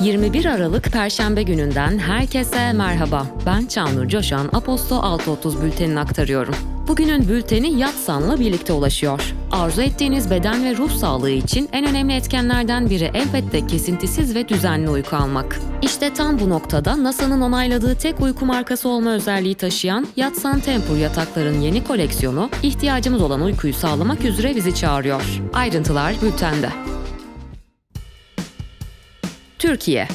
21 Aralık Perşembe gününden herkese merhaba. Ben Çağnur Coşan, Aposto 6.30 bültenini aktarıyorum. Bugünün bülteni Yatsan'la birlikte ulaşıyor. Arzu ettiğiniz beden ve ruh sağlığı için en önemli etkenlerden biri elbette kesintisiz ve düzenli uyku almak. İşte tam bu noktada NASA'nın onayladığı tek uyku markası olma özelliği taşıyan Yatsan Tempur yatakların yeni koleksiyonu ihtiyacımız olan uykuyu sağlamak üzere bizi çağırıyor. Ayrıntılar bültende. Türkiye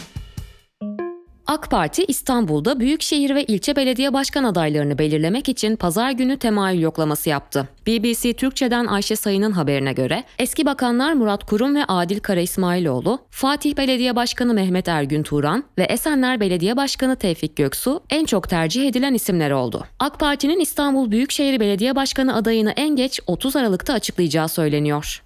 AK Parti İstanbul'da büyükşehir ve ilçe belediye başkan adaylarını belirlemek için pazar günü temayül yoklaması yaptı. BBC Türkçe'den Ayşe Sayın'ın haberine göre eski bakanlar Murat Kurum ve Adil Kara İsmailoğlu, Fatih Belediye Başkanı Mehmet Ergün Turan ve Esenler Belediye Başkanı Tevfik Göksu en çok tercih edilen isimler oldu. AK Parti'nin İstanbul Büyükşehir Belediye Başkanı adayını en geç 30 Aralık'ta açıklayacağı söyleniyor.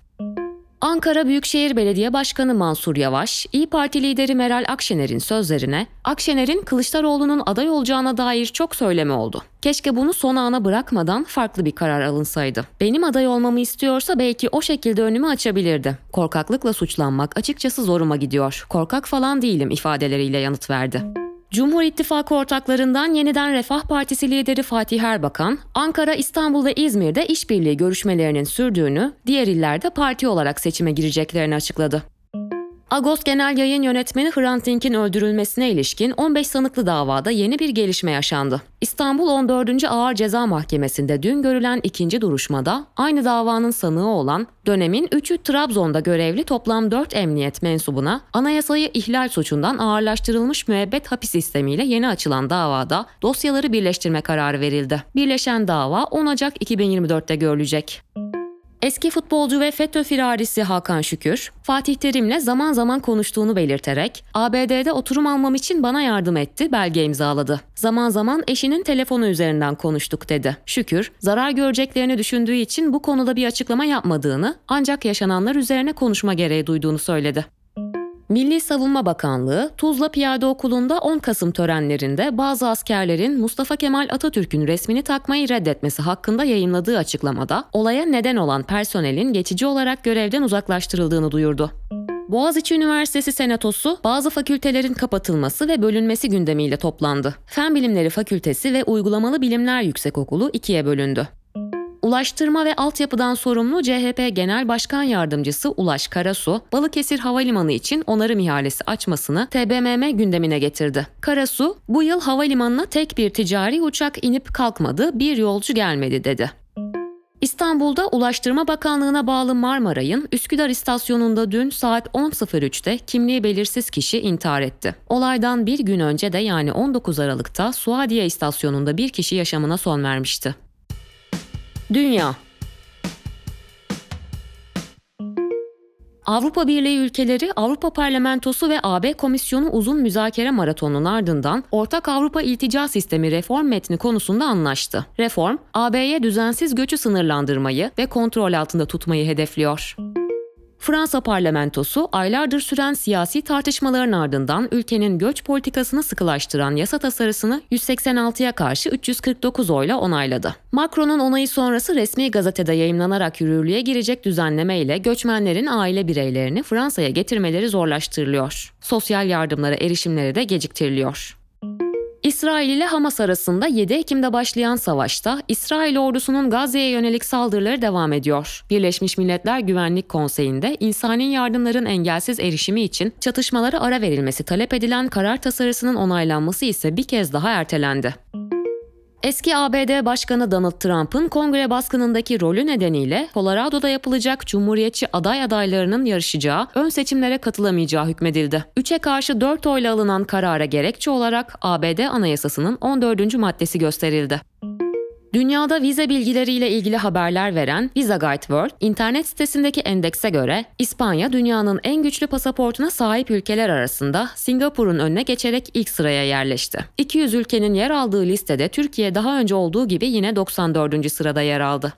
Ankara Büyükşehir Belediye Başkanı Mansur Yavaş, İyi Parti lideri Meral Akşener'in sözlerine, Akşener'in Kılıçdaroğlu'nun aday olacağına dair çok söyleme oldu. Keşke bunu son ana bırakmadan farklı bir karar alınsaydı. Benim aday olmamı istiyorsa belki o şekilde önümü açabilirdi. Korkaklıkla suçlanmak açıkçası zoruma gidiyor. Korkak falan değilim ifadeleriyle yanıt verdi. Cumhur İttifakı ortaklarından Yeniden Refah Partisi lideri Fatih Erbakan, Ankara, İstanbul ve İzmir'de işbirliği görüşmelerinin sürdüğünü, diğer illerde parti olarak seçime gireceklerini açıkladı. Agos Genel Yayın Yönetmeni Hrant Dink'in öldürülmesine ilişkin 15 sanıklı davada yeni bir gelişme yaşandı. İstanbul 14. Ağır Ceza Mahkemesi'nde dün görülen ikinci duruşmada aynı davanın sanığı olan dönemin 3'ü Trabzon'da görevli toplam 4 emniyet mensubuna anayasayı ihlal suçundan ağırlaştırılmış müebbet hapis sistemiyle yeni açılan davada dosyaları birleştirme kararı verildi. Birleşen dava 10 Ocak 2024'te görülecek. Eski futbolcu ve FETÖ firarisi Hakan Şükür, Fatih Terim'le zaman zaman konuştuğunu belirterek, ABD'de oturum almam için bana yardım etti, belge imzaladı. Zaman zaman eşinin telefonu üzerinden konuştuk dedi. Şükür, zarar göreceklerini düşündüğü için bu konuda bir açıklama yapmadığını, ancak yaşananlar üzerine konuşma gereği duyduğunu söyledi. Milli Savunma Bakanlığı, Tuzla Piyade Okulu'nda 10 Kasım törenlerinde bazı askerlerin Mustafa Kemal Atatürk'ün resmini takmayı reddetmesi hakkında yayınladığı açıklamada olaya neden olan personelin geçici olarak görevden uzaklaştırıldığını duyurdu. Boğaziçi Üniversitesi Senatosu bazı fakültelerin kapatılması ve bölünmesi gündemiyle toplandı. Fen Bilimleri Fakültesi ve Uygulamalı Bilimler Yüksekokulu ikiye bölündü. Ulaştırma ve altyapıdan sorumlu CHP Genel Başkan Yardımcısı Ulaş Karasu, Balıkesir Havalimanı için onarım ihalesi açmasını TBMM gündemine getirdi. Karasu, bu yıl havalimanına tek bir ticari uçak inip kalkmadı, bir yolcu gelmedi dedi. İstanbul'da Ulaştırma Bakanlığı'na bağlı Marmaray'ın Üsküdar istasyonunda dün saat 10.03'te kimliği belirsiz kişi intihar etti. Olaydan bir gün önce de yani 19 Aralık'ta Suadiye istasyonunda bir kişi yaşamına son vermişti. Dünya Avrupa Birliği ülkeleri Avrupa Parlamentosu ve AB Komisyonu uzun müzakere maratonunun ardından Ortak Avrupa İltica Sistemi reform metni konusunda anlaştı. Reform, AB'ye düzensiz göçü sınırlandırmayı ve kontrol altında tutmayı hedefliyor. Fransa parlamentosu aylardır süren siyasi tartışmaların ardından ülkenin göç politikasını sıkılaştıran yasa tasarısını 186'ya karşı 349 oyla onayladı. Macron'un onayı sonrası resmi gazetede yayımlanarak yürürlüğe girecek düzenleme ile göçmenlerin aile bireylerini Fransa'ya getirmeleri zorlaştırılıyor. Sosyal yardımlara erişimleri de geciktiriliyor. İsrail ile Hamas arasında 7 Ekim'de başlayan savaşta İsrail ordusunun Gazze'ye yönelik saldırıları devam ediyor. Birleşmiş Milletler Güvenlik Konseyi'nde insani yardımların engelsiz erişimi için çatışmalara ara verilmesi talep edilen karar tasarısının onaylanması ise bir kez daha ertelendi. Eski ABD Başkanı Donald Trump'ın kongre baskınındaki rolü nedeniyle Colorado'da yapılacak Cumhuriyetçi aday adaylarının yarışacağı ön seçimlere katılamayacağı hükmedildi. 3'e karşı 4 oyla alınan karara gerekçe olarak ABD Anayasası'nın 14. maddesi gösterildi. Dünyada vize bilgileriyle ilgili haberler veren Visa Guide World, internet sitesindeki endekse göre İspanya dünyanın en güçlü pasaportuna sahip ülkeler arasında Singapur'un önüne geçerek ilk sıraya yerleşti. 200 ülkenin yer aldığı listede Türkiye daha önce olduğu gibi yine 94. sırada yer aldı.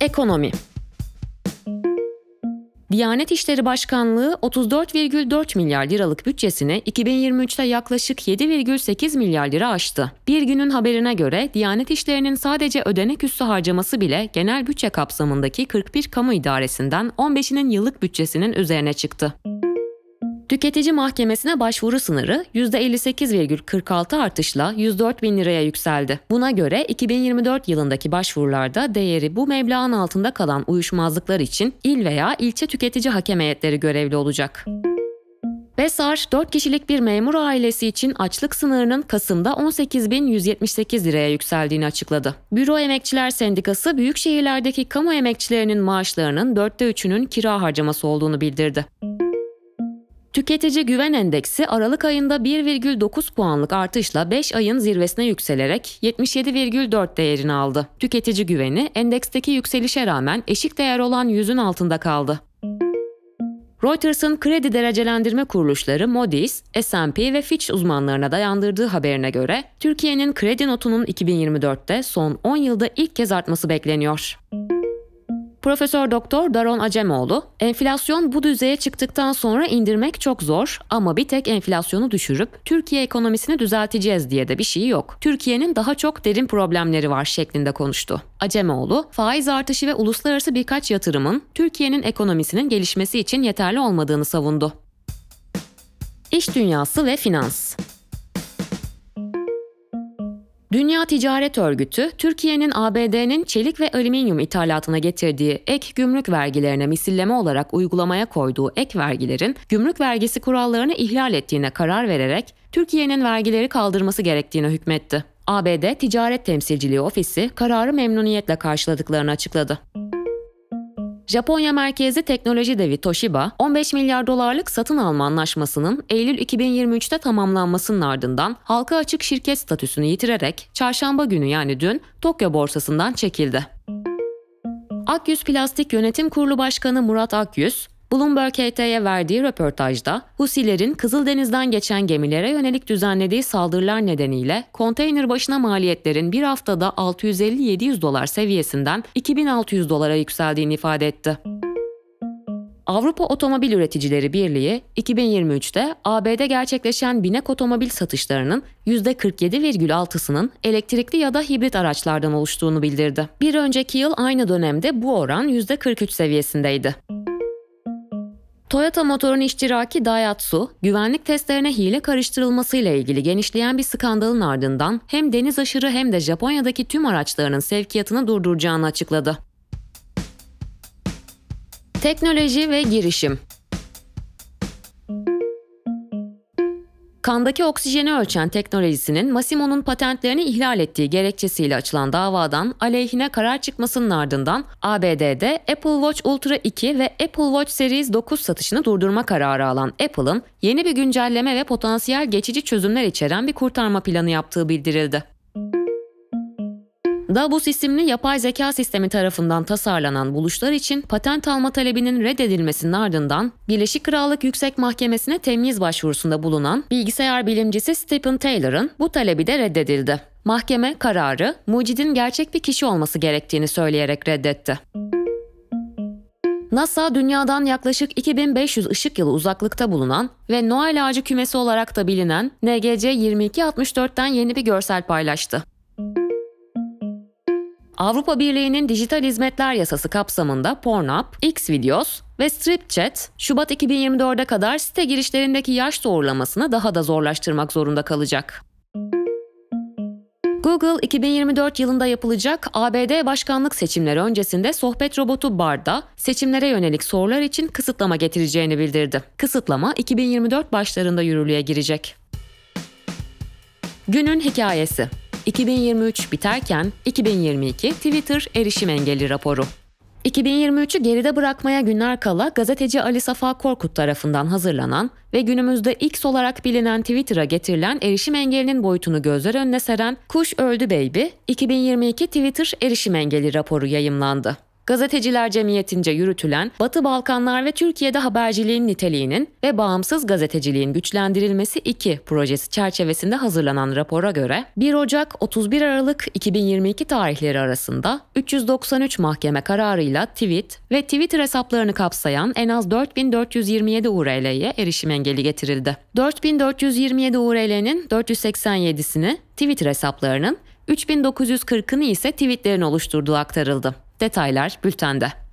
Ekonomi Diyanet İşleri Başkanlığı 34,4 milyar liralık bütçesini 2023'te yaklaşık 7,8 milyar lira aştı. Bir günün haberine göre Diyanet İşleri'nin sadece ödenek üssü harcaması bile genel bütçe kapsamındaki 41 kamu idaresinden 15'inin yıllık bütçesinin üzerine çıktı. Tüketici mahkemesine başvuru sınırı %58,46 artışla 104 bin liraya yükseldi. Buna göre 2024 yılındaki başvurularda değeri bu meblağın altında kalan uyuşmazlıklar için il veya ilçe tüketici hakem heyetleri görevli olacak. Besar, 4 kişilik bir memur ailesi için açlık sınırının Kasım'da 18.178 liraya yükseldiğini açıkladı. Büro Emekçiler Sendikası, büyük şehirlerdeki kamu emekçilerinin maaşlarının dörtte üçünün kira harcaması olduğunu bildirdi. Tüketici Güven Endeksi Aralık ayında 1,9 puanlık artışla 5 ayın zirvesine yükselerek 77,4 değerini aldı. Tüketici güveni endeksteki yükselişe rağmen eşik değer olan 100'ün altında kaldı. Reuters'ın kredi derecelendirme kuruluşları Moody's, S&P ve Fitch uzmanlarına dayandırdığı haberine göre Türkiye'nin kredi notunun 2024'te son 10 yılda ilk kez artması bekleniyor. Profesör Doktor Daron Acemoğlu, enflasyon bu düzeye çıktıktan sonra indirmek çok zor ama bir tek enflasyonu düşürüp Türkiye ekonomisini düzelteceğiz diye de bir şey yok. Türkiye'nin daha çok derin problemleri var şeklinde konuştu. Acemoğlu, faiz artışı ve uluslararası birkaç yatırımın Türkiye'nin ekonomisinin gelişmesi için yeterli olmadığını savundu. İş dünyası ve finans Dünya Ticaret Örgütü, Türkiye'nin ABD'nin çelik ve alüminyum ithalatına getirdiği ek gümrük vergilerine misilleme olarak uygulamaya koyduğu ek vergilerin gümrük vergisi kurallarını ihlal ettiğine karar vererek Türkiye'nin vergileri kaldırması gerektiğine hükmetti. ABD Ticaret Temsilciliği Ofisi kararı memnuniyetle karşıladıklarını açıkladı. Japonya merkezli teknoloji devi Toshiba, 15 milyar dolarlık satın alma anlaşmasının Eylül 2023'te tamamlanmasının ardından halka açık şirket statüsünü yitirerek çarşamba günü yani dün Tokyo borsasından çekildi. Akyüz Plastik Yönetim Kurulu Başkanı Murat Akyüz, Bloomberg HT'ye verdiği röportajda Husilerin Kızıldeniz'den geçen gemilere yönelik düzenlediği saldırılar nedeniyle konteyner başına maliyetlerin bir haftada 650-700 dolar seviyesinden 2600 dolara yükseldiğini ifade etti. Avrupa Otomobil Üreticileri Birliği 2023'te AB'de gerçekleşen binek otomobil satışlarının %47,6'sının elektrikli ya da hibrit araçlardan oluştuğunu bildirdi. Bir önceki yıl aynı dönemde bu oran %43 seviyesindeydi. Toyota motorun iştiraki Daihatsu, güvenlik testlerine hile karıştırılmasıyla ilgili genişleyen bir skandalın ardından hem deniz aşırı hem de Japonya'daki tüm araçlarının sevkiyatını durduracağını açıkladı. Teknoloji ve girişim Kandaki oksijeni ölçen teknolojisinin Masimo'nun patentlerini ihlal ettiği gerekçesiyle açılan davadan aleyhine karar çıkmasının ardından ABD'de Apple Watch Ultra 2 ve Apple Watch Series 9 satışını durdurma kararı alan Apple'ın yeni bir güncelleme ve potansiyel geçici çözümler içeren bir kurtarma planı yaptığı bildirildi. Dabus isimli yapay zeka sistemi tarafından tasarlanan buluşlar için patent alma talebinin reddedilmesinin ardından Birleşik Krallık Yüksek Mahkemesi'ne temyiz başvurusunda bulunan bilgisayar bilimcisi Stephen Taylor'ın bu talebi de reddedildi. Mahkeme kararı mucidin gerçek bir kişi olması gerektiğini söyleyerek reddetti. NASA dünyadan yaklaşık 2500 ışık yılı uzaklıkta bulunan ve Noel ağacı kümesi olarak da bilinen NGC 2264'ten yeni bir görsel paylaştı. Avrupa Birliği'nin dijital hizmetler yasası kapsamında Pornhub, Xvideos ve StripChat, Şubat 2024'e kadar site girişlerindeki yaş doğrulamasını daha da zorlaştırmak zorunda kalacak. Google 2024 yılında yapılacak ABD başkanlık seçimleri öncesinde sohbet robotu Bard'a seçimlere yönelik sorular için kısıtlama getireceğini bildirdi. Kısıtlama 2024 başlarında yürürlüğe girecek. Günün hikayesi 2023 biterken 2022 Twitter erişim engeli raporu. 2023'ü geride bırakmaya günler kala gazeteci Ali Safa Korkut tarafından hazırlanan ve günümüzde X olarak bilinen Twitter'a getirilen erişim engelinin boyutunu gözler önüne seren Kuş Öldü Baby 2022 Twitter erişim engeli raporu yayımlandı. Gazeteciler Cemiyeti'nce yürütülen Batı Balkanlar ve Türkiye'de haberciliğin niteliğinin ve bağımsız gazeteciliğin güçlendirilmesi 2 projesi çerçevesinde hazırlanan rapora göre 1 Ocak 31 Aralık 2022 tarihleri arasında 393 mahkeme kararıyla tweet ve Twitter hesaplarını kapsayan en az 4427 URL'ye erişim engeli getirildi. 4427 URL'nin 487'sini Twitter hesaplarının 3940'ını ise tweetlerin oluşturduğu aktarıldı. Detaylar bültende.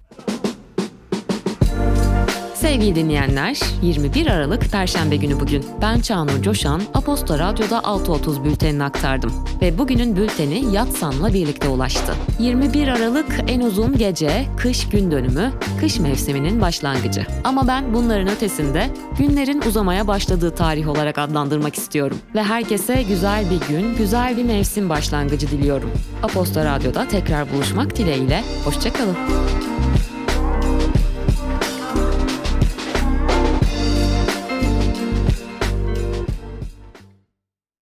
Sevgili dinleyenler, 21 Aralık Perşembe günü bugün. Ben Çağnur Coşan, Aposto Radyo'da 6.30 bültenini aktardım. Ve bugünün bülteni Yatsan'la birlikte ulaştı. 21 Aralık en uzun gece, kış gün dönümü, kış mevsiminin başlangıcı. Ama ben bunların ötesinde günlerin uzamaya başladığı tarih olarak adlandırmak istiyorum. Ve herkese güzel bir gün, güzel bir mevsim başlangıcı diliyorum. Aposto Radyo'da tekrar buluşmak dileğiyle, hoşçakalın.